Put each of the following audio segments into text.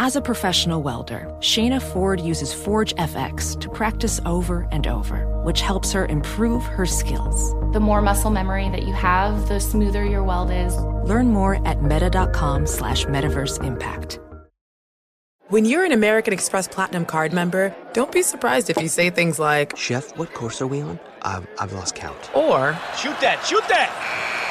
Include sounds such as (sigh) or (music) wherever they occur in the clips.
As a professional welder, Shayna Ford uses Forge FX to practice over and over, which helps her improve her skills. The more muscle memory that you have, the smoother your weld is. Learn more at meta.com slash metaverse impact. When you're an American Express Platinum card member, don't be surprised if you say things like, Chef, what course are we on? I've, I've lost count. or, Shoot that, shoot that!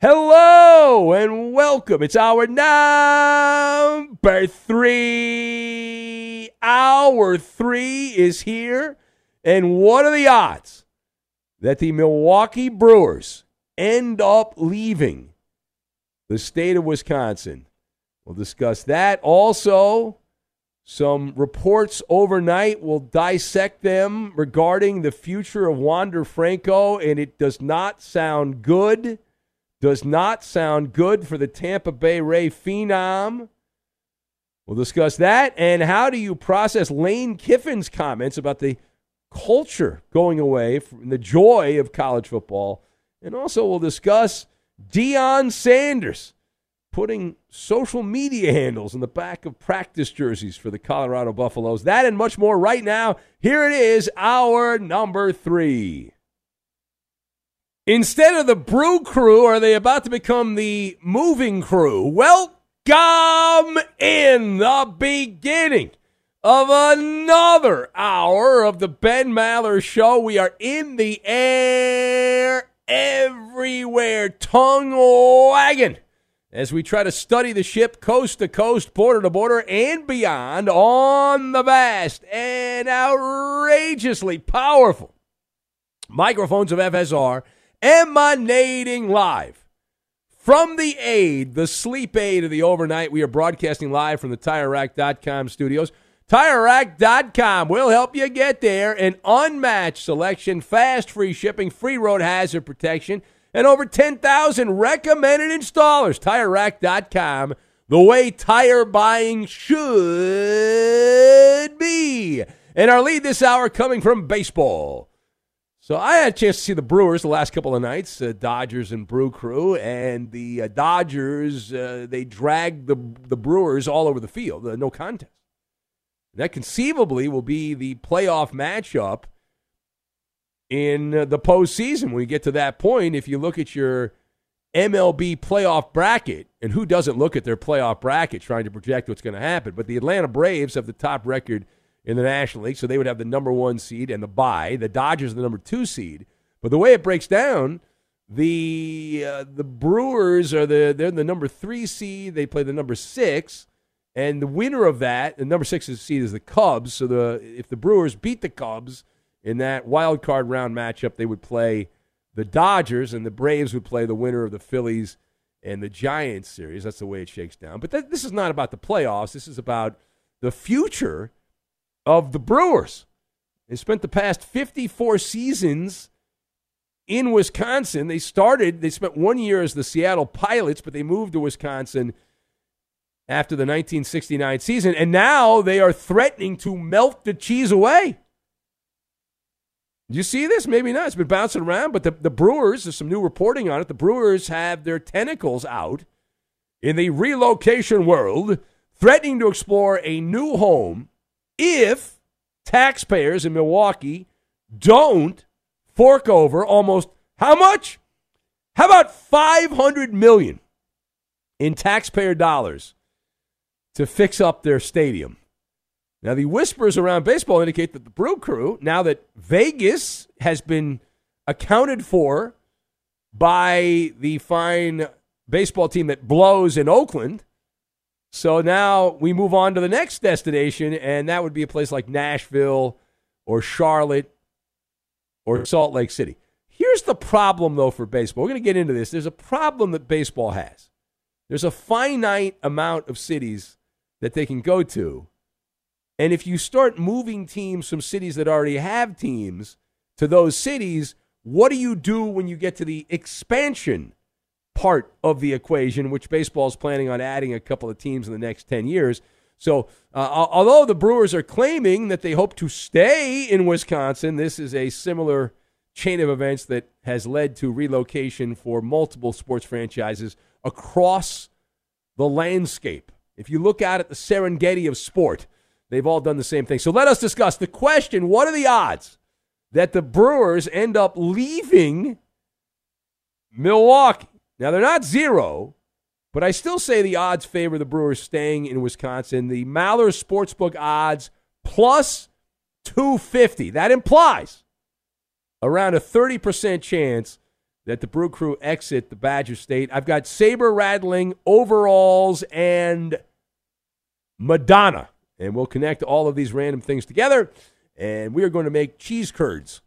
Hello and welcome. It's our number three. Hour three is here. And what are the odds that the Milwaukee Brewers end up leaving the state of Wisconsin? We'll discuss that. Also, some reports overnight. We'll dissect them regarding the future of Wander Franco, and it does not sound good does not sound good for the Tampa Bay Ray phenom. We'll discuss that. And how do you process Lane Kiffin's comments about the culture going away from the joy of college football? And also, we'll discuss Deion Sanders putting social media handles in the back of practice jerseys for the Colorado Buffaloes. That and much more right now. Here it is, our number three. Instead of the brew crew, are they about to become the moving crew? Welcome in the beginning of another hour of the Ben Maller Show. We are in the air everywhere, tongue wagging, as we try to study the ship coast to coast, border to border, and beyond on the vast and outrageously powerful microphones of FSR emanating live from the aid, the sleep aid of the overnight. We are broadcasting live from the TireRack.com studios. TireRack.com will help you get there. An unmatched selection, fast free shipping, free road hazard protection, and over 10,000 recommended installers. TireRack.com, the way tire buying should be. And our lead this hour coming from baseball. So I had a chance to see the Brewers the last couple of nights, uh, Dodgers and Brew Crew, and the uh, Dodgers uh, they dragged the the Brewers all over the field, uh, no contest. That conceivably will be the playoff matchup in uh, the postseason when we get to that point. If you look at your MLB playoff bracket, and who doesn't look at their playoff bracket trying to project what's going to happen? But the Atlanta Braves have the top record in the National League, so they would have the number one seed and the bye. The Dodgers the number two seed. But the way it breaks down, the uh, the Brewers are the they're the number three seed. They play the number six, and the winner of that, the number six seed is the Cubs. So the if the Brewers beat the Cubs in that wild card round matchup, they would play the Dodgers, and the Braves would play the winner of the Phillies and the Giants series. That's the way it shakes down. But th- this is not about the playoffs. This is about the future of the Brewers. They spent the past 54 seasons in Wisconsin. They started, they spent one year as the Seattle Pilots, but they moved to Wisconsin after the 1969 season, and now they are threatening to melt the cheese away. You see this? Maybe not. It's been bouncing around, but the, the Brewers, there's some new reporting on it. The Brewers have their tentacles out in the relocation world, threatening to explore a new home if taxpayers in Milwaukee don't fork over almost how much? How about 500 million in taxpayer dollars to fix up their stadium? Now, the whispers around baseball indicate that the Brew Crew, now that Vegas has been accounted for by the fine baseball team that blows in Oakland, so now we move on to the next destination, and that would be a place like Nashville or Charlotte or Salt Lake City. Here's the problem, though, for baseball. We're going to get into this. There's a problem that baseball has. There's a finite amount of cities that they can go to and if you start moving teams from cities that already have teams to those cities, what do you do when you get to the expansion part of the equation, which baseball is planning on adding a couple of teams in the next 10 years? So, uh, although the Brewers are claiming that they hope to stay in Wisconsin, this is a similar chain of events that has led to relocation for multiple sports franchises across the landscape. If you look out at the Serengeti of sport, They've all done the same thing. So let us discuss the question what are the odds that the Brewers end up leaving Milwaukee? Now, they're not zero, but I still say the odds favor the Brewers staying in Wisconsin. The Maller Sportsbook odds plus 250. That implies around a 30% chance that the Brew Crew exit the Badger State. I've got saber rattling overalls and Madonna and we'll connect all of these random things together. And we are going to make cheese curds.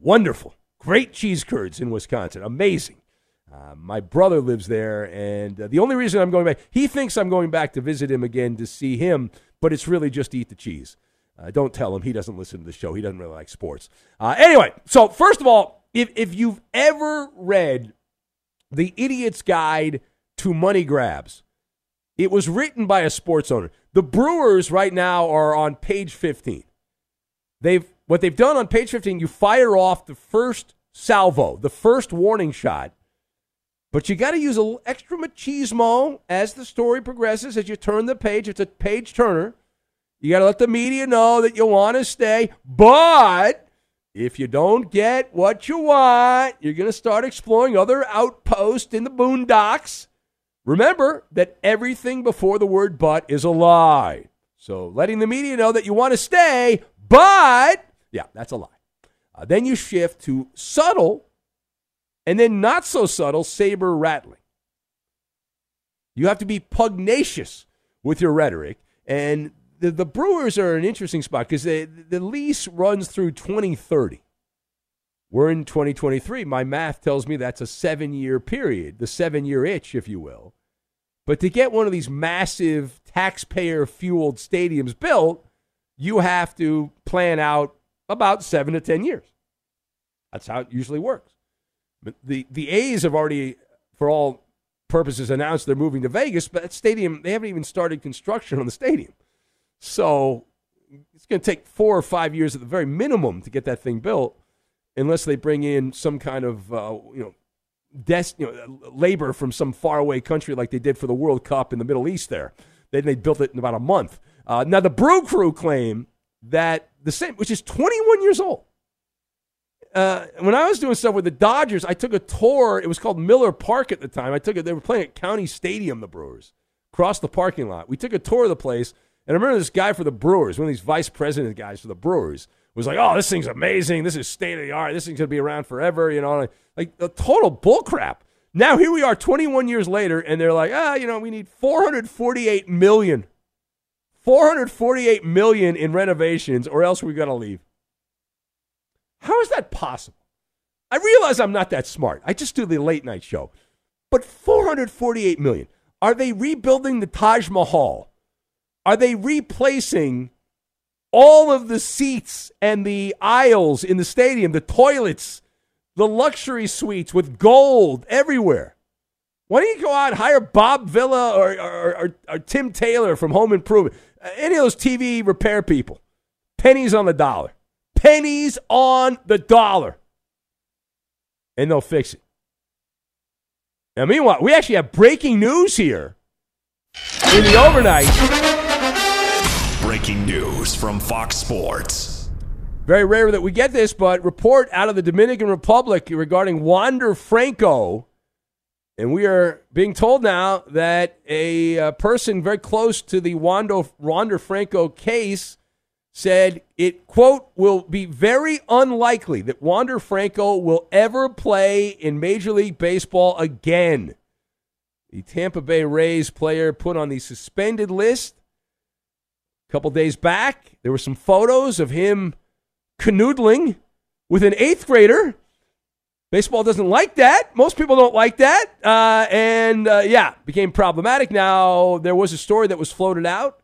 Wonderful. Great cheese curds in Wisconsin. Amazing. Uh, my brother lives there, and uh, the only reason I'm going back, he thinks I'm going back to visit him again to see him, but it's really just eat the cheese. Uh, don't tell him. He doesn't listen to the show. He doesn't really like sports. Uh, anyway, so first of all, if, if you've ever read The Idiot's Guide to Money Grabs, it was written by a sports owner. The Brewers right now are on page 15. They've what they've done on page 15, you fire off the first salvo, the first warning shot. But you got to use a little extra machismo as the story progresses, as you turn the page. It's a page turner. You got to let the media know that you want to stay. But if you don't get what you want, you're going to start exploring other outposts in the boondocks. Remember that everything before the word but is a lie. So letting the media know that you want to stay, but yeah, that's a lie. Uh, then you shift to subtle and then not so subtle saber rattling. You have to be pugnacious with your rhetoric. And the, the Brewers are an interesting spot because the, lease runs through 2030. We're in 2023. My math tells me that's a seven year period, the seven year itch, if you will. But to get one of these massive taxpayer fueled stadiums built, you have to plan out about seven to 10 years. That's how it usually works. The, the A's have already, for all purposes, announced they're moving to Vegas, but that stadium, they haven't even started construction on the stadium. So it's going to take four or five years at the very minimum to get that thing built, unless they bring in some kind of uh, you know des- you know, labor from some faraway country like they did for the World Cup in the Middle East there. Then they built it in about a month. Uh, now, the Brew Crew claim that the same, which is 21 years old. Uh, when I was doing stuff with the Dodgers, I took a tour. It was called Miller Park at the time. I took it. They were playing at County Stadium, the Brewers, across the parking lot. We took a tour of the place, and I remember this guy for the Brewers, one of these vice president guys for the Brewers, was like, "Oh, this thing's amazing. This is state of the art. This thing's gonna be around forever." You know, like a total bullcrap. Now here we are, 21 years later, and they're like, "Ah, you know, we need 448 million, 448 million in renovations, or else we're gonna leave." How is that possible? I realize I'm not that smart. I just do the late night show. But 448 million. Are they rebuilding the Taj Mahal? Are they replacing all of the seats and the aisles in the stadium, the toilets, the luxury suites with gold everywhere? Why don't you go out hire Bob Vila or, or, or, or Tim Taylor from Home Improvement? Uh, any of those TV repair people. Pennies on the dollar. Pennies on the dollar. And they'll fix it. Now, meanwhile, we actually have breaking news here in the overnight. Breaking news from Fox Sports. Very rare that we get this, but report out of the Dominican Republic regarding Wander Franco. And we are being told now that a uh, person very close to the Wando, Wander Franco case said it, quote, will be very unlikely that Wander Franco will ever play in Major League Baseball again. The Tampa Bay Rays player put on the suspended list a couple days back. There were some photos of him canoodling with an eighth grader. Baseball doesn't like that. Most people don't like that. Uh, and uh, yeah, became problematic. Now, there was a story that was floated out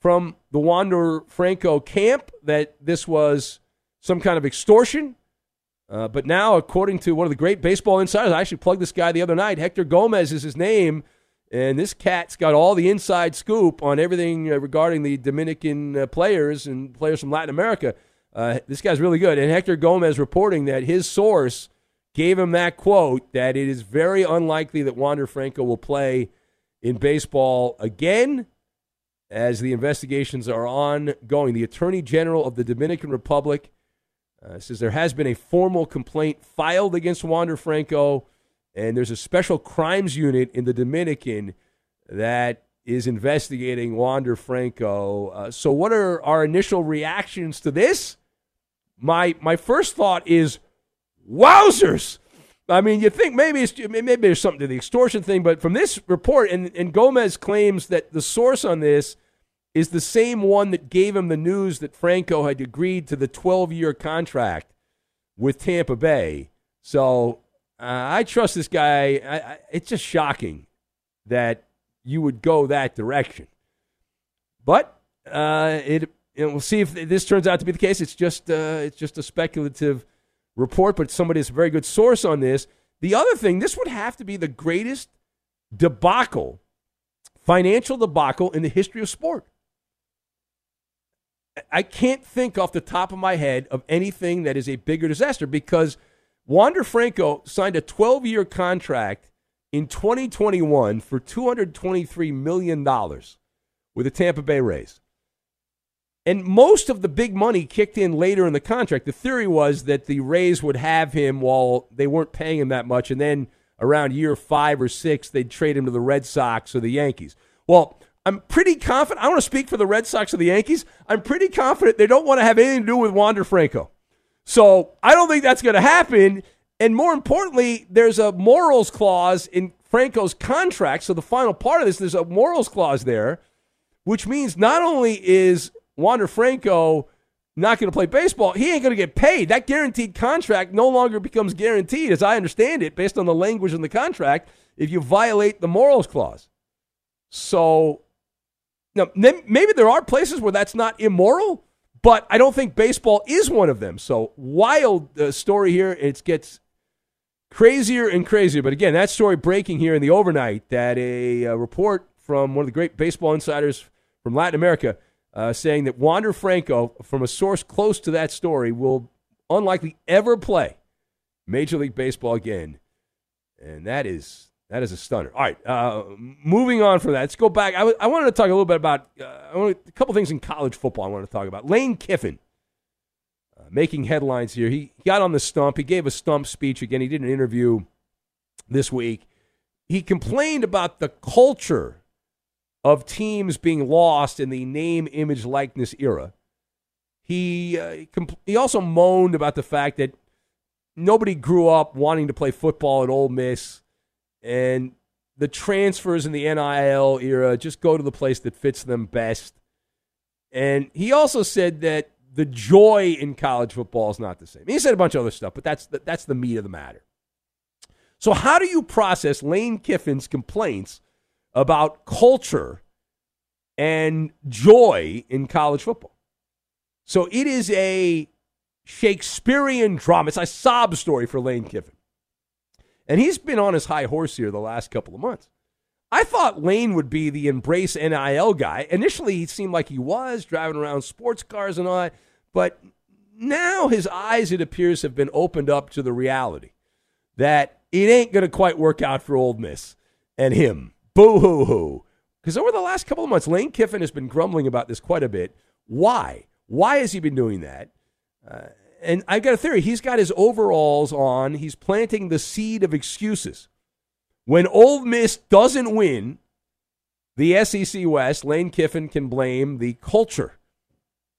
from the Wander Franco camp that this was some kind of extortion. Uh, but now, according to one of the great baseball insiders, I actually plugged this guy the other night. Hector Gomez is his name. And this cat's got all the inside scoop on everything uh, regarding the Dominican uh, players and players from Latin America. Uh, this guy's really good. And Hector Gomez reporting that his source gave him that quote that it is very unlikely that Wander Franco will play in baseball again as the investigations are ongoing. The Attorney General of the Dominican Republic uh, says there has been a formal complaint filed against Wander Franco, and there's a special crimes unit in the Dominican that is investigating Wander Franco. Uh, so, what are our initial reactions to this? My my first thought is, wowzers! I mean, you think maybe it's maybe there's something to the extortion thing, but from this report, and, and Gomez claims that the source on this is the same one that gave him the news that Franco had agreed to the 12 year contract with Tampa Bay. So uh, I trust this guy. I, I, it's just shocking that you would go that direction. But uh, it, we'll see if this turns out to be the case. It's just uh, it's just a speculative report, but somebody is a very good source on this. The other thing, this would have to be the greatest debacle, financial debacle in the history of sport. I can't think off the top of my head of anything that is a bigger disaster because Wander Franco signed a 12 year contract in 2021 for $223 million with the Tampa Bay Rays. And most of the big money kicked in later in the contract. The theory was that the Rays would have him while they weren't paying him that much, and then around year five or six, they'd trade him to the Red Sox or the Yankees. Well, I'm pretty confident. I want to speak for the Red Sox or the Yankees. I'm pretty confident they don't want to have anything to do with Wander Franco. So I don't think that's going to happen. And more importantly, there's a morals clause in Franco's contract. So the final part of this, there's a morals clause there, which means not only is Wander Franco not going to play baseball, he ain't going to get paid. That guaranteed contract no longer becomes guaranteed, as I understand it, based on the language in the contract, if you violate the morals clause. So now, maybe there are places where that's not immoral, but I don't think baseball is one of them. So wild uh, story here. It gets crazier and crazier. But again, that story breaking here in the overnight that a, a report from one of the great baseball insiders from Latin America uh, saying that Wander Franco, from a source close to that story, will unlikely ever play Major League Baseball again. And that is that is a stunner. All right, uh, moving on from that, let's go back. I, w- I wanted to talk a little bit about uh, a couple things in college football. I wanted to talk about Lane Kiffin uh, making headlines here. He got on the stump. He gave a stump speech again. He did an interview this week. He complained about the culture of teams being lost in the name, image, likeness era. He uh, compl- he also moaned about the fact that nobody grew up wanting to play football at Ole Miss and the transfers in the NIL era just go to the place that fits them best. And he also said that the joy in college football is not the same. He said a bunch of other stuff, but that's the, that's the meat of the matter. So, how do you process Lane Kiffin's complaints about culture and joy in college football? So, it is a Shakespearean drama. It's a sob story for Lane Kiffin. And he's been on his high horse here the last couple of months. I thought Lane would be the embrace NIL guy. Initially, he seemed like he was driving around sports cars and all that, but now his eyes, it appears, have been opened up to the reality that it ain't going to quite work out for Ole Miss and him. Boo hoo hoo. Because over the last couple of months, Lane Kiffin has been grumbling about this quite a bit. Why? Why has he been doing that? Uh, and I've got a theory. He's got his overalls on. He's planting the seed of excuses. When Ole Miss doesn't win the SEC West, Lane Kiffin can blame the culture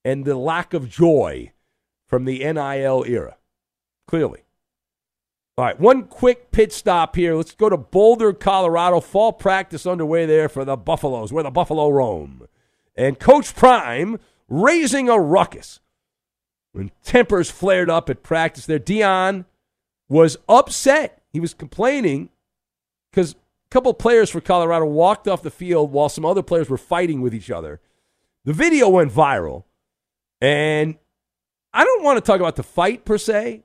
and the lack of joy from the NIL era. Clearly. All right, one quick pit stop here. Let's go to Boulder, Colorado. Fall practice underway there for the Buffaloes, where the Buffalo roam. And Coach Prime raising a ruckus when tempers flared up at practice there. Deion was upset. He was complaining because a couple players for Colorado walked off the field while some other players were fighting with each other. The video went viral, and I don't want to talk about the fight per se.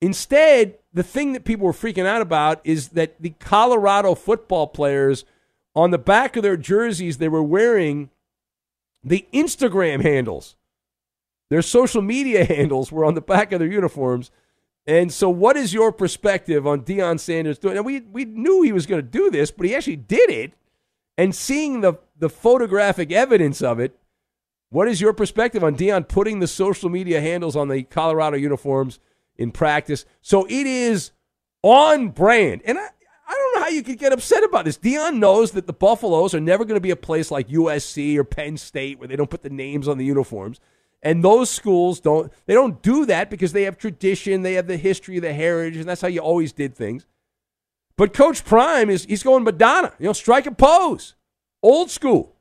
Instead, the thing that people were freaking out about is that the Colorado football players, on the back of their jerseys, they were wearing the Instagram handles. Their social media (laughs) handles were on the back of their uniforms. And so, what is your perspective on Deion Sanders doing? And we we knew he was going to do this, but he actually did it. And seeing the the photographic evidence of it, what is your perspective on Deion putting the social media handles on the Colorado uniforms in practice? So it is on brand, and I. I don't know how you could get upset about this. Deion knows that the Buffaloes are never going to be a place like USC or Penn State where they don't put the names on the uniforms. And those schools don't they don't do that because they have tradition, they have the history, the heritage, and that's how you always did things. But Coach Prime is he's going Madonna, you know, strike a pose. Old school.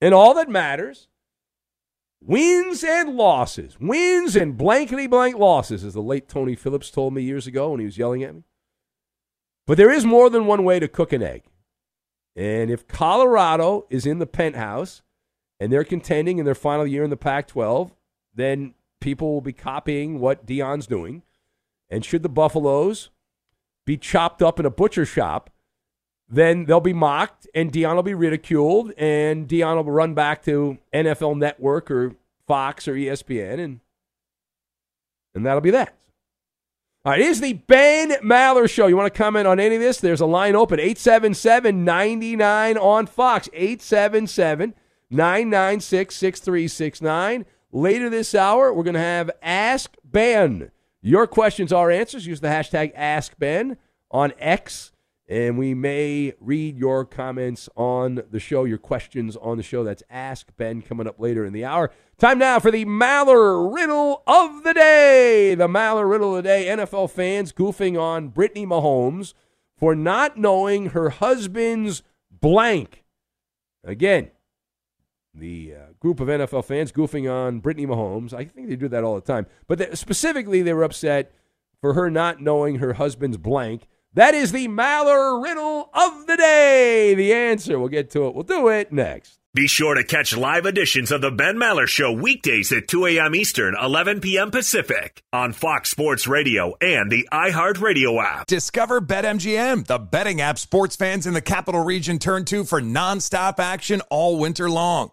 And all that matters, wins and losses. Wins and blankety blank losses, as the late Tony Phillips told me years ago when he was yelling at me. But there is more than one way to cook an egg. And if Colorado is in the penthouse and they're contending in their final year in the Pac 12, then people will be copying what Deion's doing. And should the Buffaloes be chopped up in a butcher shop, then they'll be mocked and Deion will be ridiculed and Deion will run back to NFL Network or Fox or ESPN and and that'll be that. All right, is the Ben Maller Show. You want to comment on any of this? There's a line open 877 99 on Fox. 877 996 6369. Later this hour, we're going to have Ask Ben. Your questions are answers. Use the hashtag Ask Ben on X, and we may read your comments on the show, your questions on the show. That's Ask Ben coming up later in the hour. Time now for the Maller Riddle of the Day. The Maller Riddle of the Day. NFL fans goofing on Brittany Mahomes for not knowing her husband's blank. Again, the uh, group of NFL fans goofing on Brittany Mahomes. I think they do that all the time. But they, specifically, they were upset for her not knowing her husband's blank. That is the Maller riddle of the day. The answer. We'll get to it. We'll do it next. Be sure to catch live editions of the Ben Maller Show weekdays at 2 a.m. Eastern, 11 p.m. Pacific on Fox Sports Radio and the iHeartRadio app. Discover BetMGM, the betting app sports fans in the capital region turn to for nonstop action all winter long.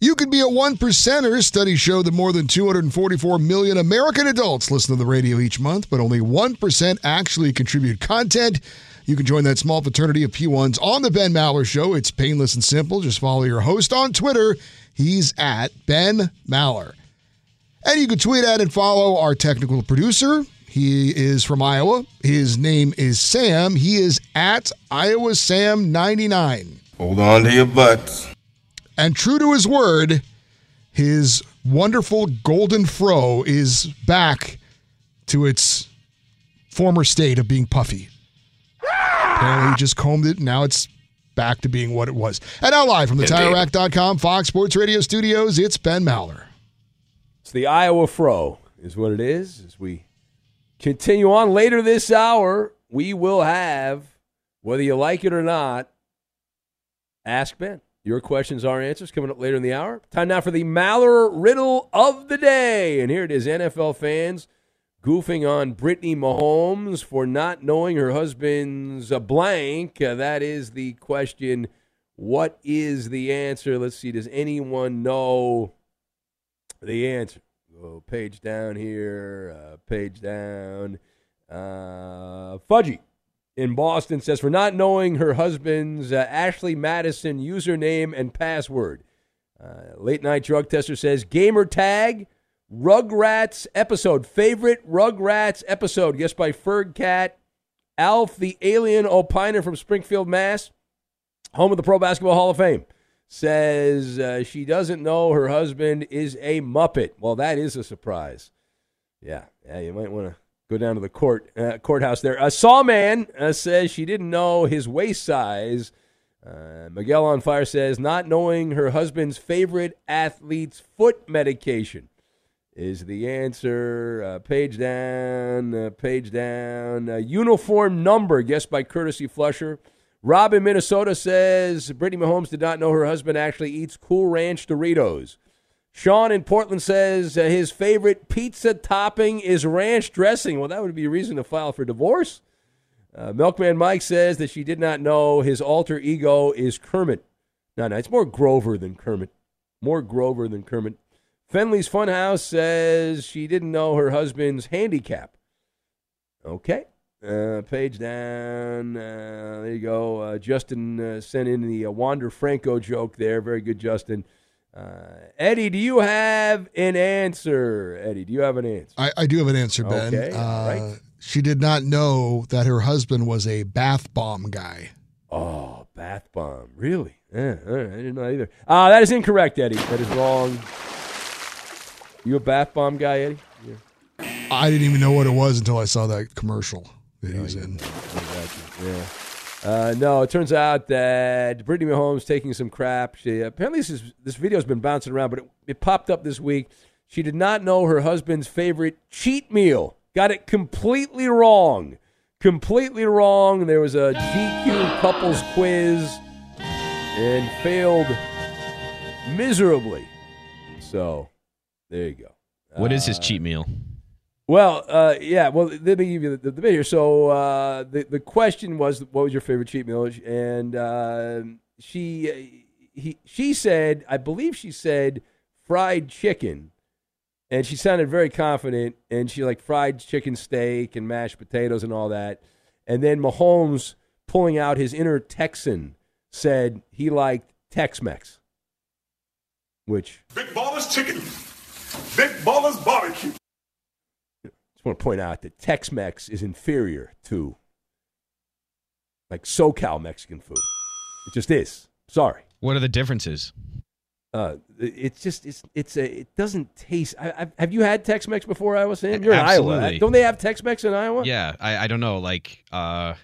You could be a one percenter. Studies show that more than 244 million American adults listen to the radio each month, but only 1% actually contribute content. You can join that small fraternity of P1s on The Ben Maller Show. It's painless and simple. Just follow your host on Twitter. He's at Ben Maller. And you can tweet at and follow our technical producer. He is from Iowa. His name is Sam. He is at Iowa Sam 99. Hold on to your butts. And true to his word, his wonderful golden fro is back to its former state of being puffy. Apparently, he just combed it. And now it's back to being what it was. And now, live from the TireRack.com Fox Sports Radio studios, it's Ben Maller. It's the Iowa Fro, is what it is. As we continue on later this hour, we will have, whether you like it or not, Ask Ben. Your questions, our answers, coming up later in the hour. Time now for the Maller Riddle of the Day. And here it is NFL fans goofing on Brittany Mahomes for not knowing her husband's a blank. Uh, that is the question. What is the answer? Let's see. Does anyone know the answer? Go page down here, uh, page down. Uh, Fudgy in Boston says for not knowing her husband's uh, Ashley Madison username and password. Uh, late night drug tester says gamer tag Rugrats episode favorite Rugrats episode. Guessed by Ferg Cat, Alf the alien opiner from Springfield, Mass, home of the Pro Basketball Hall of Fame. Says uh, she doesn't know her husband is a Muppet. Well, that is a surprise. Yeah, yeah, you might want to go down to the court uh, courthouse there. A Sawman uh, says she didn't know his waist size. Uh, Miguel on fire says not knowing her husband's favorite athlete's foot medication is the answer. Uh, page down, uh, page down. Uniform number, guessed by Courtesy Flusher. Rob in Minnesota says Brittany Mahomes did not know her husband actually eats Cool Ranch Doritos. Sean in Portland says uh, his favorite pizza topping is ranch dressing. Well, that would be a reason to file for divorce. Uh, Milkman Mike says that she did not know his alter ego is Kermit. No, no, it's more Grover than Kermit. More Grover than Kermit. Fenley's Funhouse says she didn't know her husband's handicap. Okay. Uh, page down. Uh, there you go. Uh, Justin uh, sent in the Wander Franco joke there. Very good, Justin. Uh, Eddie, do you have an answer? Eddie, do you have an answer? I, I do have an answer, Ben. Okay, Uh, right. She did not know that her husband was a bath bomb guy. Oh, bath bomb. Really? Yeah, right, I didn't know either. Uh, that is incorrect, Eddie. That is wrong. You a bath bomb guy, Eddie? Yeah. I didn't even know what it was until I saw that commercial that he was in. Yeah. Uh, no, it turns out that Brittany Mahomes taking some crap. She apparently this is, this video's been bouncing around, but it, it popped up this week. She did not know her husband's favorite cheat meal. Got it completely wrong. Completely wrong. There was a GQ couples quiz and failed miserably. So there you go. What is his Uh, cheat meal? Well, uh, yeah. Well, let me give you the, the, video. So uh, the the question was, what was your favorite cheat meal? And uh, she he she said, I believe she said fried chicken, and she sounded very confident. And she like fried chicken steak and mashed potatoes and all that. And then Mahomes, pulling out his inner Texan, said he liked Tex-Mex, which Big Ballers Chicken. Big Ballers Barbecue. Just want to point out that Tex-Mex is inferior to like SoCal Mexican food. It just is. Sorry. What are the differences? Uh, it's just it's it's a it doesn't taste. I, I, have you had Tex-Mex before, Iowa Sam? You're in Iowa. Don't they have Tex-Mex in Iowa? Yeah, I, I don't know. Like, uh,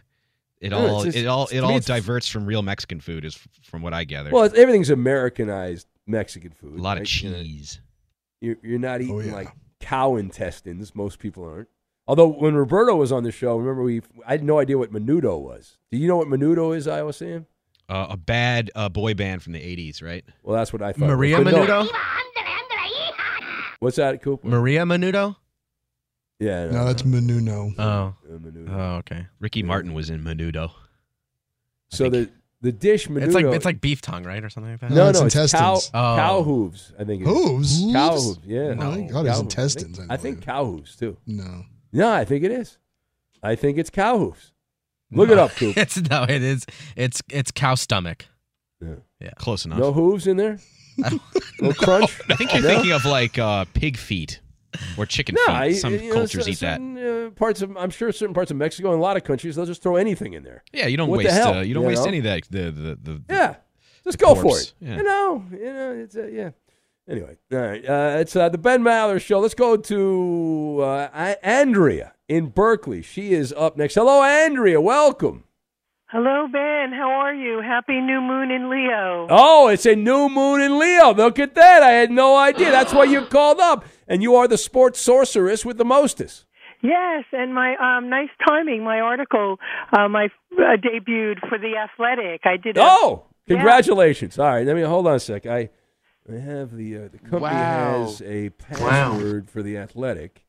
it No, all it's just- it all it all diverts from real Mexican food, is from what I gather. Well, everything's Americanized Mexican food. a lot of right? You know, cheese. You're, you're not Oh, eating like cow intestines. Most people aren't. Although when Roberto was on the show, remember we I had no idea what menudo was. Do you know what menudo is, Iowa Sam? Uh, a bad uh, boy band from the '80s, right? Well, that's what I thought. Maria But. Menudo? What's that, Cooper? Maria Menudo? Yeah. No, that's Menuno. Oh. Uh, menudo. Oh, okay. Ricky Martin was in Menudo. So the the dish menudo. It's like it's like beef tongue, right, or something like that. no, it's no, it's cow, intestines. Oh. cow hooves. I think. it is. Hooves? Cow Hooves? hooves. Yeah. No. I think- God, it's intestines, I I think, I think cow hooves too. No. No, I think it is. I think it's cow hooves. Look it up, Coop. (laughs) it's no, it is. It's it's cow stomach. Yeah. Yeah. Close enough. No hooves in there. (laughs) no crunch. I think you're No? thinking of like uh, pig feet or chicken No, feet. I- Some you know, cultures cer- eat that. certain, uh, parts of I'm sure certain parts of Mexico and a lot of countries they'll just throw anything in there. Yeah, you don't What waste. uh, you don't you waste know? any of that. The the the. Yeah, just the go for it. Yeah. You know, you know, it's uh, yeah. Anyway, all right. Uh, it's uh, the Ben Maller Show. Let's go to uh, Andrea in Berkeley. She is up next. Hello, Andrea. Welcome. Hello, Ben. How are you? Happy new moon in Leo. Oh, it's a new moon in Leo. Look at that. I had no idea. That's why you called up. And you are the sports sorceress with the mostest. Yes, and my um nice timing. My article, um, I uh, debuted for the Athletic. I did. A, Oh, Yeah. congratulations. All right, let me hold on a sec. I, I have the uh, the company Wow. has a password for the athletic,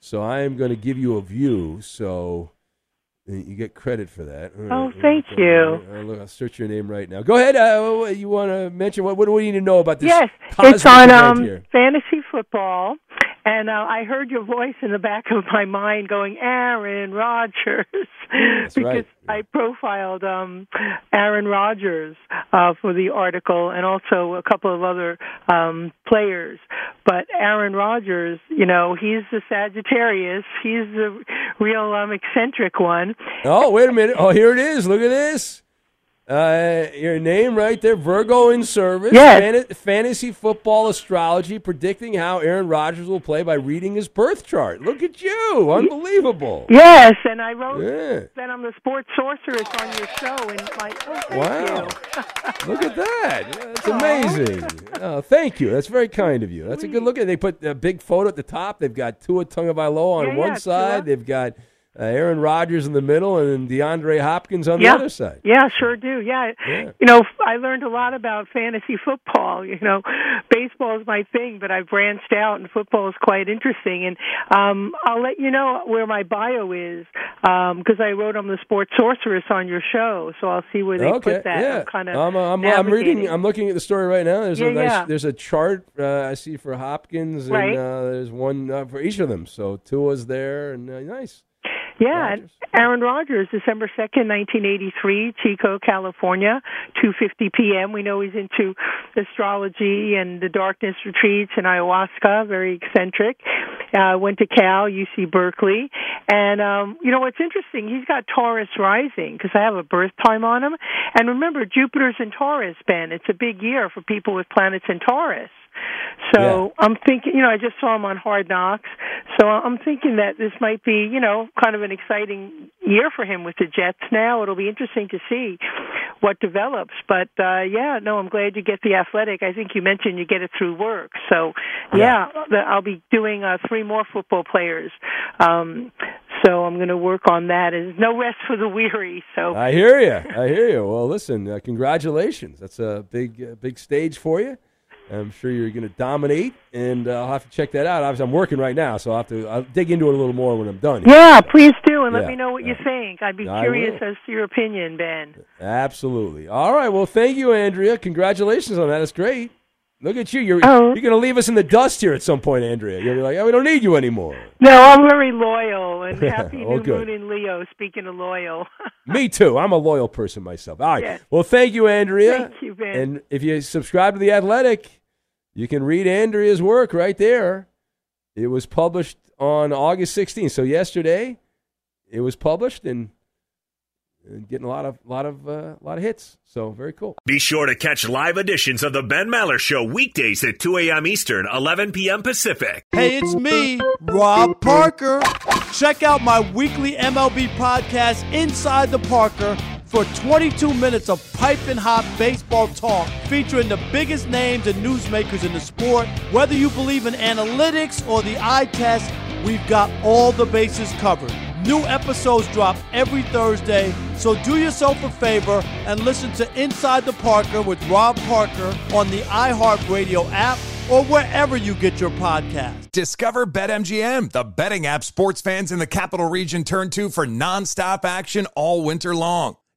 so I am going to give you a view. So uh, you get credit for that. All Oh, right, thank right, you. all right, look, I'll search your name right now. Go ahead. Uh, you want to mention what? What do we need to know about this? Yes, it's on um, fantasy football, and uh, I heard your voice in the back of my mind going, Aaron Rodgers, (laughs) because right. I profiled um, Aaron Rodgers uh, for the article, and also a couple of other um, players. But Aaron Rodgers, you know, he's the Sagittarius. He's the real um, eccentric one. Oh, wait a minute. Oh, here it is. Look at this. Uh, your name right there, Virgo in service. Yes. Fan- fantasy football astrology predicting how Aaron Rodgers will play by reading his birth chart. Look at you. Unbelievable. Yes, and I wrote Yeah. that I'm the sports sorceress on your show, and like, oh, thank Wow. you. (laughs) Look at that. That's amazing. Oh, thank you. That's very kind of you. That's a good look at They put a big photo at the top. They've got Tua Tagovailoa on Yeah, one yeah, side. Tua. They've got uh, Aaron Rodgers in the middle and DeAndre Hopkins on yeah. the other side. Yeah, sure do. Yeah. Yeah. You know, I learned a lot about fantasy football. (laughs) You know, baseball is my thing, but I've branched out, and football is quite interesting. And um, I'll let you know where my bio is because I wrote I'm the sports sorceress on your show, so I'll see where they okay, put that. yeah. I'm kind of I'm, uh, I'm, I'm reading. I'm looking at the story right now. There's a nice. yeah. There's a chart uh, I see for Hopkins, and Right. uh, there's one uh, for each of them. So Tua's there, and uh, nice. Yeah, and Aaron Rodgers, December second, nineteen eighty-three, Chico, California, two fifty p.m. We know he's into astrology and the darkness retreats and ayahuasca. Very eccentric. Uh, went to Cal, UC Berkeley, and um, you know what's interesting? He's got Taurus rising because I have a birth time on him. And remember, Jupiter's in Taurus, Ben. It's a big year for people with planets in Taurus. So I'm thinking, you know, I just saw him on Hard Knocks. So I'm thinking that this might be, you know, kind of an exciting year for him with the Jets now. It'll be interesting to see what develops. But uh yeah, no, I'm glad you get the athletic. I think you mentioned you get it through work. So yeah, yeah I'll be doing uh, three more football players. Um so I'm going to work on that. There's no rest for the weary. So I hear you. I hear you. Well, listen, uh, congratulations. That's a big, uh, big stage for you. I'm sure you're going to dominate, and uh, I'll have to check that out. Obviously, I'm working right now, so I'll have to I'll dig into it a little more when I'm done. Yeah, please do, and Yeah, let me know what you yeah. think. I'd be I curious will. as to your opinion, Ben. Absolutely. All right. Well, thank you, Andrea. Congratulations on that. That's great. Look at you. You're Oh. you're going to leave us in the dust here at some point, Andrea. You're like, oh, we don't need you anymore. No, I'm very loyal, and (laughs) happy Oh, new good. moon in Leo. Speaking of loyal, (laughs) Me too. I'm a loyal person myself. All right. Yeah. Well, thank you, Andrea. Thank you, Ben. And if you subscribe to the Athletic, you can read Andrea's work right there. It was published on August 16th. So yesterday, it was published and, and getting a lot of lot of uh, lot of hits. So very cool. Be sure to catch live editions of The Ben Maller Show weekdays at 2 a.m. Eastern, 11 p.m. Pacific. Hey, it's me, Rob Parker. Check out my weekly MLB podcast, Inside the Parker, for 22 minutes of piping hot baseball talk featuring the biggest names and newsmakers in the sport. Whether you believe in analytics or the eye test, we've got all the bases covered. New episodes drop every Thursday, so do yourself a favor and listen to Inside the Parker with Rob Parker on the iHeartRadio app or wherever you get your podcast. Discover BetMGM, the betting app sports fans in the capital region turn to for nonstop action all winter long.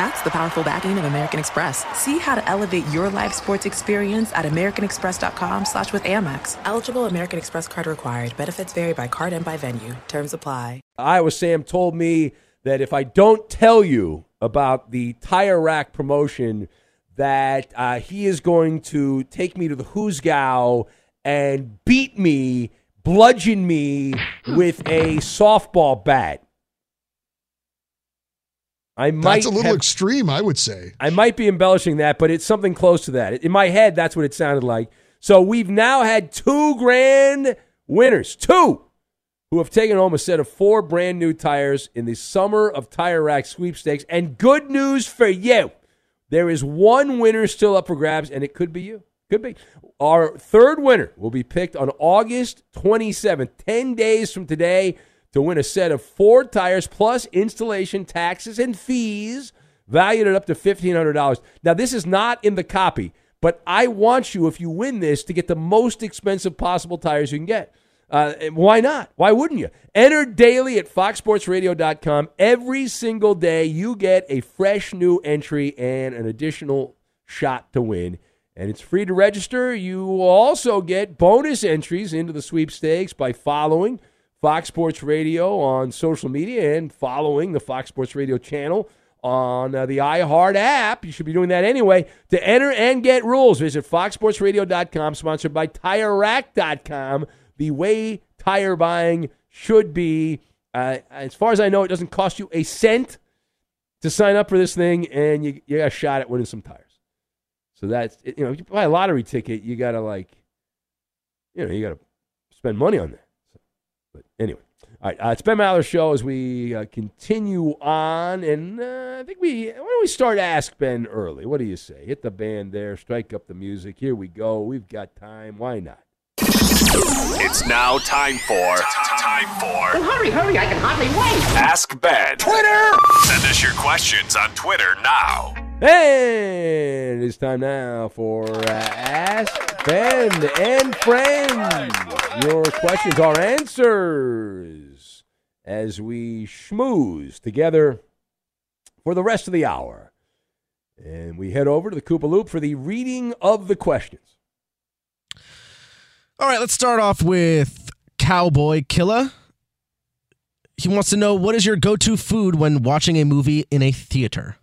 That's the powerful backing of American Express. See how to elevate your live sports experience at americanexpress.com slash with Amex. Eligible American Express card required. Benefits vary by card and by venue. Terms apply. Iowa Sam told me that if I don't tell you about the tire rack promotion, that uh, he is going to take me to the Hoosgow and beat me, bludgeon me with a softball bat. I might That's a little have- extreme, I would say. I might be embellishing that, but it's something close to that. In my head, that's what it sounded like. So we've now had two grand winners, two, who have taken home a set of four brand new tires in the Summer of Tire Rack sweepstakes. And good news for you there is one winner still up for grabs, and it could be you. Could be. Our third winner will be picked on August 27th, 10 days from today. To win a set of four tires plus installation, taxes, and fees valued at up to $1,500. Now, this is not in the copy, but I want you, if you win this, to get the most expensive possible tires you can get. Uh, why not? Why wouldn't you? Enter daily at foxsportsradio.com. Every single day, you get a fresh new entry and an additional shot to win. And it's free to register. You will also get bonus entries into the sweepstakes by following Fox Sports Radio on social media and following the Fox Sports Radio channel on uh, the iHeart app. You should be doing that anyway. To enter and get rules, visit foxsportsradio.com, sponsored by TireRack.com the way tire buying should be. Uh, as far as I know, it doesn't cost you a cent to sign up for this thing, and you, you got a shot at winning some tires. So that's you know, if you buy a lottery ticket, you got to like, you know, you got to spend money on that. So, but anyway, all right, uh, it's Ben Maller's show as we uh, continue on, and uh, I think we why don't we start Ask Ben early? What do you say? Hit the band there, strike up the music. Here we go. We've got time. Why not? It's now time for time for Well, hurry, hurry, I can hardly wait. Ask Ben. Twitter! Send us your questions on Twitter now. And it's time now for uh, Ask Ben and Friends. Your questions are answers as we schmooze together for the rest of the hour. And we head over to the Koopa Loop for the reading of the questions. All right, let's start off with Cowboy Killer. He wants to know what is your go-to food when watching a movie in a theater?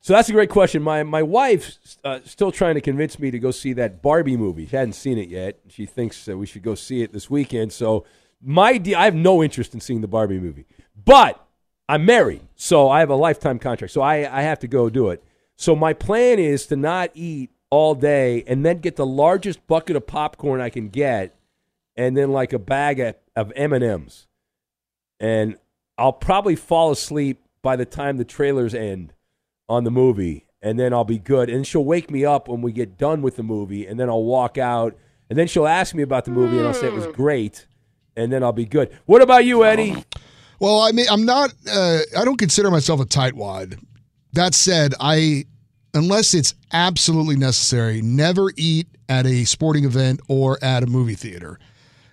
So that's a great question. My my wife's uh, still trying to convince me to go see that Barbie movie. She hadn't seen it yet. She thinks uh, we should go see it this weekend. So my de- I have no interest in seeing the Barbie movie, but I'm married, so I have a lifetime contract. So I I have to go do it. So my plan is to not eat all day and then get the largest bucket of popcorn I can get, and then like a bag of, of M and M's, and I'll probably fall asleep by the time the trailers end on the movie, and then I'll be good. And she'll wake me up when we get done with the movie, and then I'll walk out, and then she'll ask me about the movie, and I'll say it was hmm. great, and then I'll be good. What about you, Eddie? Well, I mean, I'm not. Uh, I don't consider myself a tightwad. That said, I, unless it's absolutely necessary, never eat at a sporting event or at a movie theater.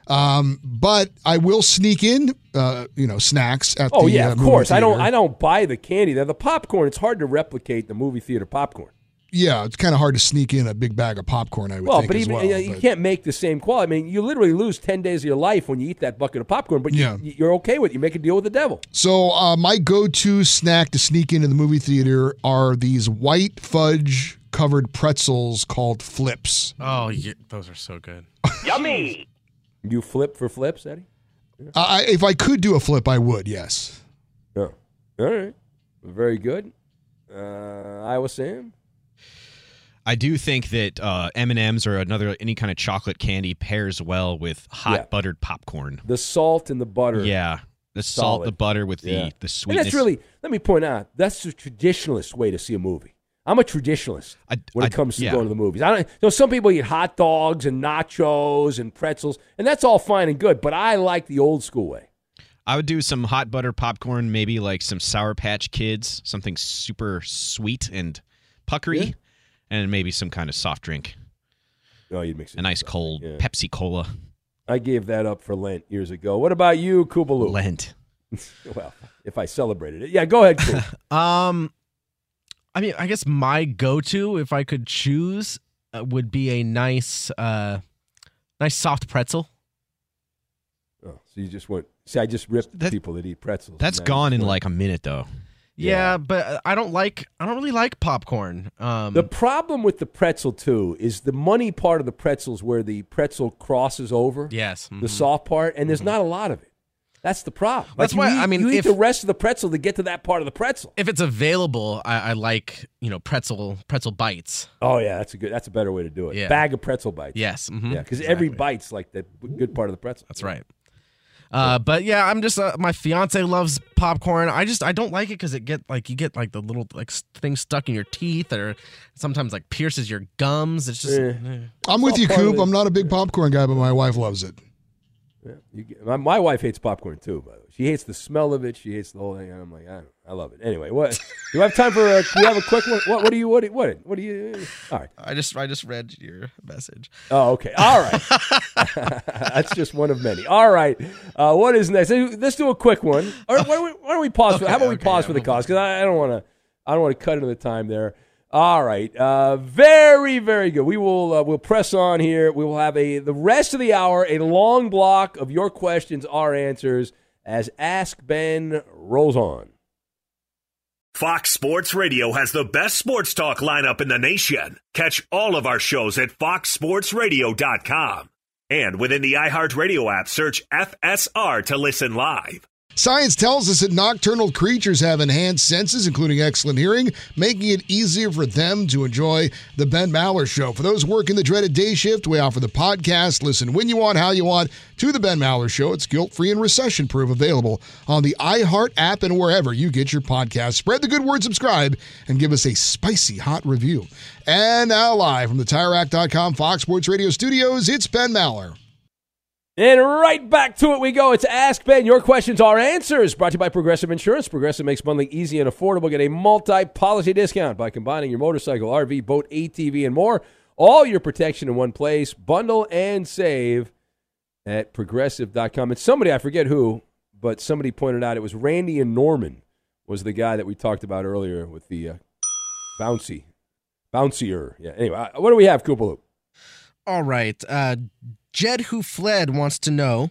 Um, but I will sneak in, uh, you know, snacks at Oh the yeah, uh, of movie course. I don't. I don't buy the candy. There, the popcorn. It's hard to replicate the movie theater popcorn. Yeah, it's kind of hard to sneak in a big bag of popcorn. I would Well, think but as even well. you, know, you but- can't make the same quality. I mean, you literally lose ten days of your life when you eat that bucket of popcorn. But Yeah. you, you're okay with it. You make a deal with the devil. So uh, my go-to snack to sneak into the movie theater are these white fudge covered pretzels called Flipz. Oh, yeah, those are so good. (laughs) Yummy! You flip for Flipz, Eddie? I, if I could do a flip, I would. Yes. Oh, all right. Very good. Uh, Iowa Sam. I do think that uh, M and M's or another any kind of chocolate candy pairs well with hot Yeah. buttered popcorn. The salt and the butter. Yeah, the salt, the butter with the Yeah. the And sweetness. that's really, let me point out, that's the traditionalist way to see a movie. I'm a traditionalist when it I- comes to yeah. going to the movies. I don't, you know, some people eat hot dogs and nachos and pretzels, and that's all fine and good, but I like the old school way. I would do some hot butter popcorn, maybe like some Sour Patch Kids, something super sweet and puckery, Yeah. And maybe some kind of soft drink. Oh, you'd mix it. A nice cold Yeah. Pepsi Cola. I gave that up for Lent years ago. What about you, Kubaloo? Lent. (laughs) well, if I celebrated it. Yeah, go ahead, (laughs) Um, I mean, I guess my go-to, if I could choose, uh, would be a nice, uh, nice soft pretzel. oh, so you just went, see, I just ripped people that eat pretzels. That's gone in like a minute though. Yeah, but uh, I don't like, I don't really like popcorn. Um, The problem with the pretzel too is the money part of the pretzels where the pretzel crosses over. Yes, the mhm. soft part, and there's not a lot of it. That's the problem. That's you why- eat- I mean, you eat if- the rest of the pretzel to get to that part of the pretzel. if it's available, I, I like, you know, pretzel, pretzel bites. Oh yeah, that's a good. That's a better way to do it. Yeah. Bag of pretzel bites. Yes, mhm, Yeah, because every bite's like the good part of the pretzel. That's right. Uh, but yeah, I'm just uh, my fiance loves popcorn. I just I don't like it because it get like you get like the little like things stuck in your teeth or sometimes like pierces your gums. It's just Eh. eh. I'm with you, Coop. I'm not a big popcorn guy, but my wife loves it. Yeah, you get, my, my wife hates popcorn too. By the way, she hates the smell of it. She hates the whole thing. And I'm like, I, I love it. Anyway, what? (laughs) do you have time for? A, do you have a quick one? What? What do you? What? do- What? What do you? All right. I just I just read your message. Oh, okay. All right. (laughs) That's just one of many. All right. Uh, what is next? Let's do a quick one. Or why don't we, why don't we pause? for, how about we pause for the cause? Because I, I don't want to. I don't want to cut into the time there. All right. Uh, very, very good. We will uh, we'll press on here. We will have a the rest of the hour a long block of your questions, our answers as Ask Ben rolls on. Fox Sports Radio has the best sports talk lineup in the nation. Catch all of our shows at foxsportsradio.com. And within the iHeartRadio app, search FSR to listen live. Science tells us that nocturnal creatures have enhanced senses, including excellent hearing, making it easier for them to enjoy the Ben Maller Show. For those working the dreaded day shift, we offer the podcast. Listen when you want, how you want to the Ben Maller Show. It's guilt free and recession proof, available on the iHeart app and wherever you get your podcast. Spread the good word, subscribe, and give us a spicy hot review. And now, live from the TireRack.com Fox Sports Radio studios, it's Ben Maller. And right back to it we go. It's Ask Ben. Your questions, our answers. Brought to you by Progressive Insurance. Progressive makes bundling easy and affordable. Get a multi-policy discount by combining your motorcycle, RV, boat, ATV, and more. All your protection in one place. Bundle and save at progressive.com. And somebody, I forget who, but somebody pointed out it was Randy and Norman was the guy that we talked about earlier with the uh, bouncy, bouncier. Yeah. Anyway, uh, what do we have, Koopaloop? All right. Uh, Jed Who Fled wants to know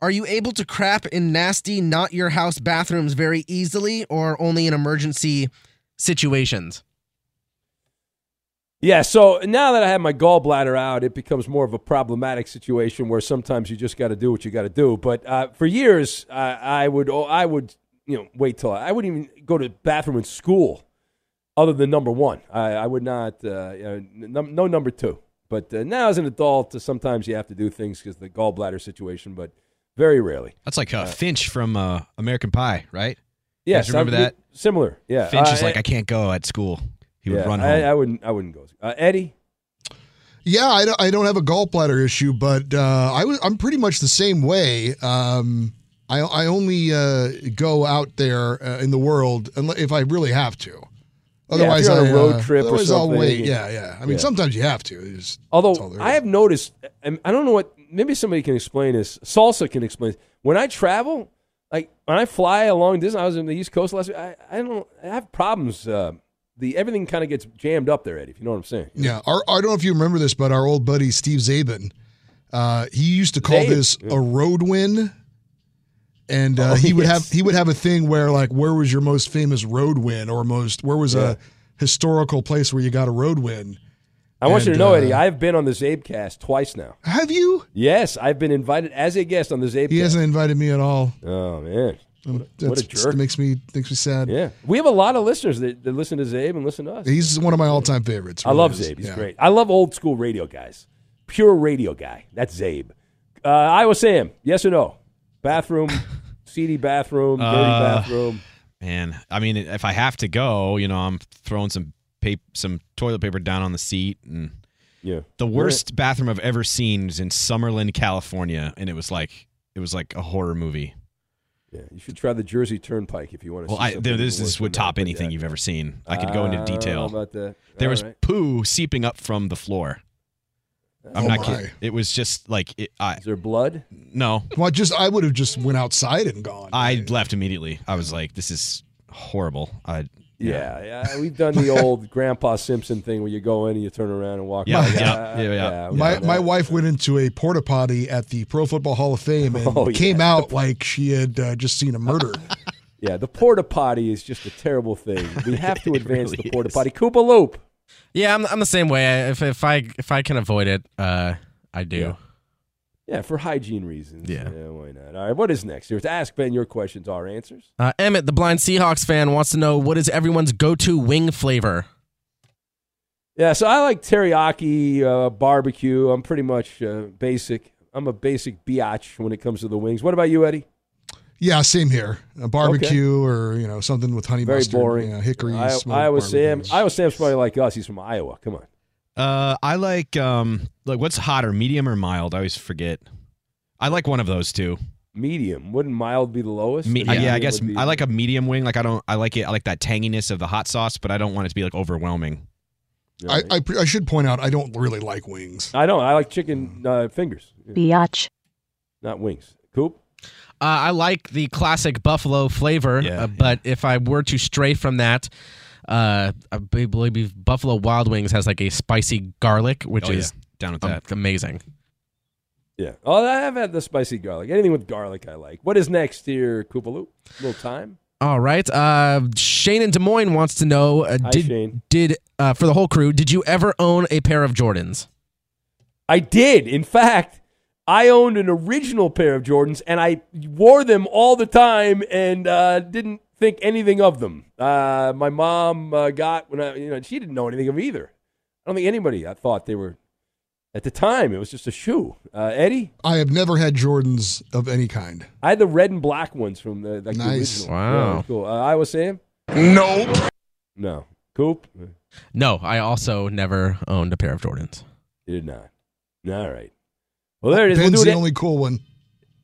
Are you able to crap in nasty, not your house bathrooms very easily or only in emergency situations? Yeah, so now that I have my gallbladder out, it becomes more of a problematic situation where sometimes you just got to do what you got to do. But uh, for years, I, I would oh, I would you know wait till I, I wouldn't even go to bathroom in school, other than number one. I, I would not uh, know, num- no number two. But uh, now as an adult, uh, sometimes you have to do things because the gallbladder situation. But very rarely. That's like uh, Finch from uh, American Pie, right? You Yes, guys remember I'm- that? Similar, yeah. Finch Uh, is like, I- I can't go at school. He would run home. I, I wouldn't. I wouldn't go. Uh, Eddie. Yeah, I don't, I don't have a gallbladder issue, but uh, I was, I'm pretty much the same way. Um, I, I only uh, go out there uh, in the world if I really have to. Yeah, Otherwise, you're on a road uh, trip or otherwise I'll something, wait. Yeah, yeah. I mean, Yeah. sometimes you have to. Although I have noticed, and I don't know what. Maybe somebody can explain this. Salsa can explain. When I travel, like when I fly a long distance, I was in the East Coast last week. I, I don't. I have problems. Uh, the everything kind of gets jammed up there, Eddie. If you know what I'm saying. Yeah, our, I don't know if you remember this, but our old buddy Steve Czaban, uh, he used to call Czabe, this a road win, and uh, Oh, he would yes. have he would have a thing where like, where was your most famous road win, or most where was Yeah. a historical place where you got a road win? I want you to know, uh, Eddie. I've been on the Czabecast twice now. Have you? Yes, I've been invited as a guest on the Czabecast. He hasn't invited me at all. Oh man, what a, what a jerk! Makes me makes me sad. Yeah, we have a lot of listeners that, that listen to Czabe and listen to us. He's one of my all time favorites. I love is. Czabe. He's Yeah. great. I love old school radio guys. Pure radio guy. That's Czabe. Uh, Iowa Sam, yes or no? Bathroom, (laughs) seedy bathroom, dirty Uh, bathroom. Man, I mean, if I have to go, you know, I'm throwing some paper, some toilet paper down on the seat, and yeah, the worst bathroom I've ever seen is in Summerlin, California, and it was like it was like a horror movie. Yeah, you should try the Jersey Turnpike if you want to. Well, see I, something this this would top anything you've ever seen. I could go into I don't detail. know about that. There All was right. poo seeping up from the floor. I'm Oh not my. kidding. It was just like it, I. Is there blood? No, Well, I just I would have just went outside and gone. I left immediately. I was like, "This is horrible." I Yeah, yeah, we've done the old (laughs) Grandpa Simpson thing where you go in and you turn around and walk. Yeah, by. yeah, yeah, yeah. we've My my wife went into a porta potty at the Pro Football Hall of Fame and (laughs) Oh, yeah. came out like she had uh, just seen a murder. (laughs) Yeah, the porta potty is just a terrible thing. We have to advance really the porta potty. Koopa Loop. Yeah, I'm, I'm the same way. If if I if I can avoid it, uh, I do. Yeah. Yeah, for hygiene reasons. Yeah. why not? All right, what is next? Here's Ask Ben your questions, our answers. Uh, Emmett, the blind Seahawks fan, wants to know what is everyone's go-to wing flavor. Yeah, so I like teriyaki uh, barbecue. I'm pretty much uh, basic. I'm a basic biatch when it comes to the wings. What about you, Eddie? Yeah, same here. A barbecue or you know something with honey Very mustard. boring. Yeah, hickory. I- smoked Iowa Sam. barbecues. Iowa Sam's probably like us. He's from Iowa. Come on. Uh, I like um, like what's hotter, medium or mild? I always forget. I like one of those too. Medium. Wouldn't mild be the lowest? Me, Or yeah, I guess be- I like a medium wing. Like I don't, I like it. I like that tanginess of the hot sauce, but I don't want it to be like overwhelming. I, I, I should point out I don't really like wings. I don't. I like chicken uh, fingers, Biatch. not wings. Coop. Uh, I like the classic buffalo flavor, uh, but if I were to stray from that, uh, I believe Buffalo Wild Wings has like a spicy garlic, which Oh, yeah. is Down with um, that. amazing. Yeah. Oh, I have had the spicy garlic. Anything with garlic, I like. What is next here, Koopaloo? A little time. All right. Uh, Shane in Des Moines wants to know: uh, Hi, Did Shane. did uh, for the whole crew? Did you ever own a pair of Jordans? I did. In fact, I owned an original pair of Jordans, and I wore them all the time, and uh, didn't think anything of them. Uh, my mom uh, got when I, you know, she didn't know anything of either. I don't think anybody I thought they were. At the time, it was just a shoe. Uh, Eddie, I have never had Jordans of any kind. I had the red and black ones from the like the Nice. original. Wow. Yeah, cool. Uh, Iowa Sam? Nope. No. Coop? No, I also never owned a pair of Jordans. You did not. All right. Well, there it is. We'll Ben's do the it. only cool one.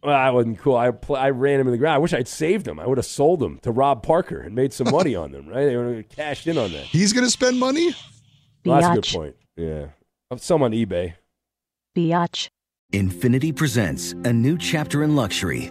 Well, I wasn't cool. I pl- I ran him in the ground. I wish I'd saved them. I would have sold them to Rob Parker and made some money on them. Right? They would have cashed in on that. He's going to spend money? Well, that's a good point. Yeah. Some on eBay. Biatch. Infiniti presents a new chapter in luxury,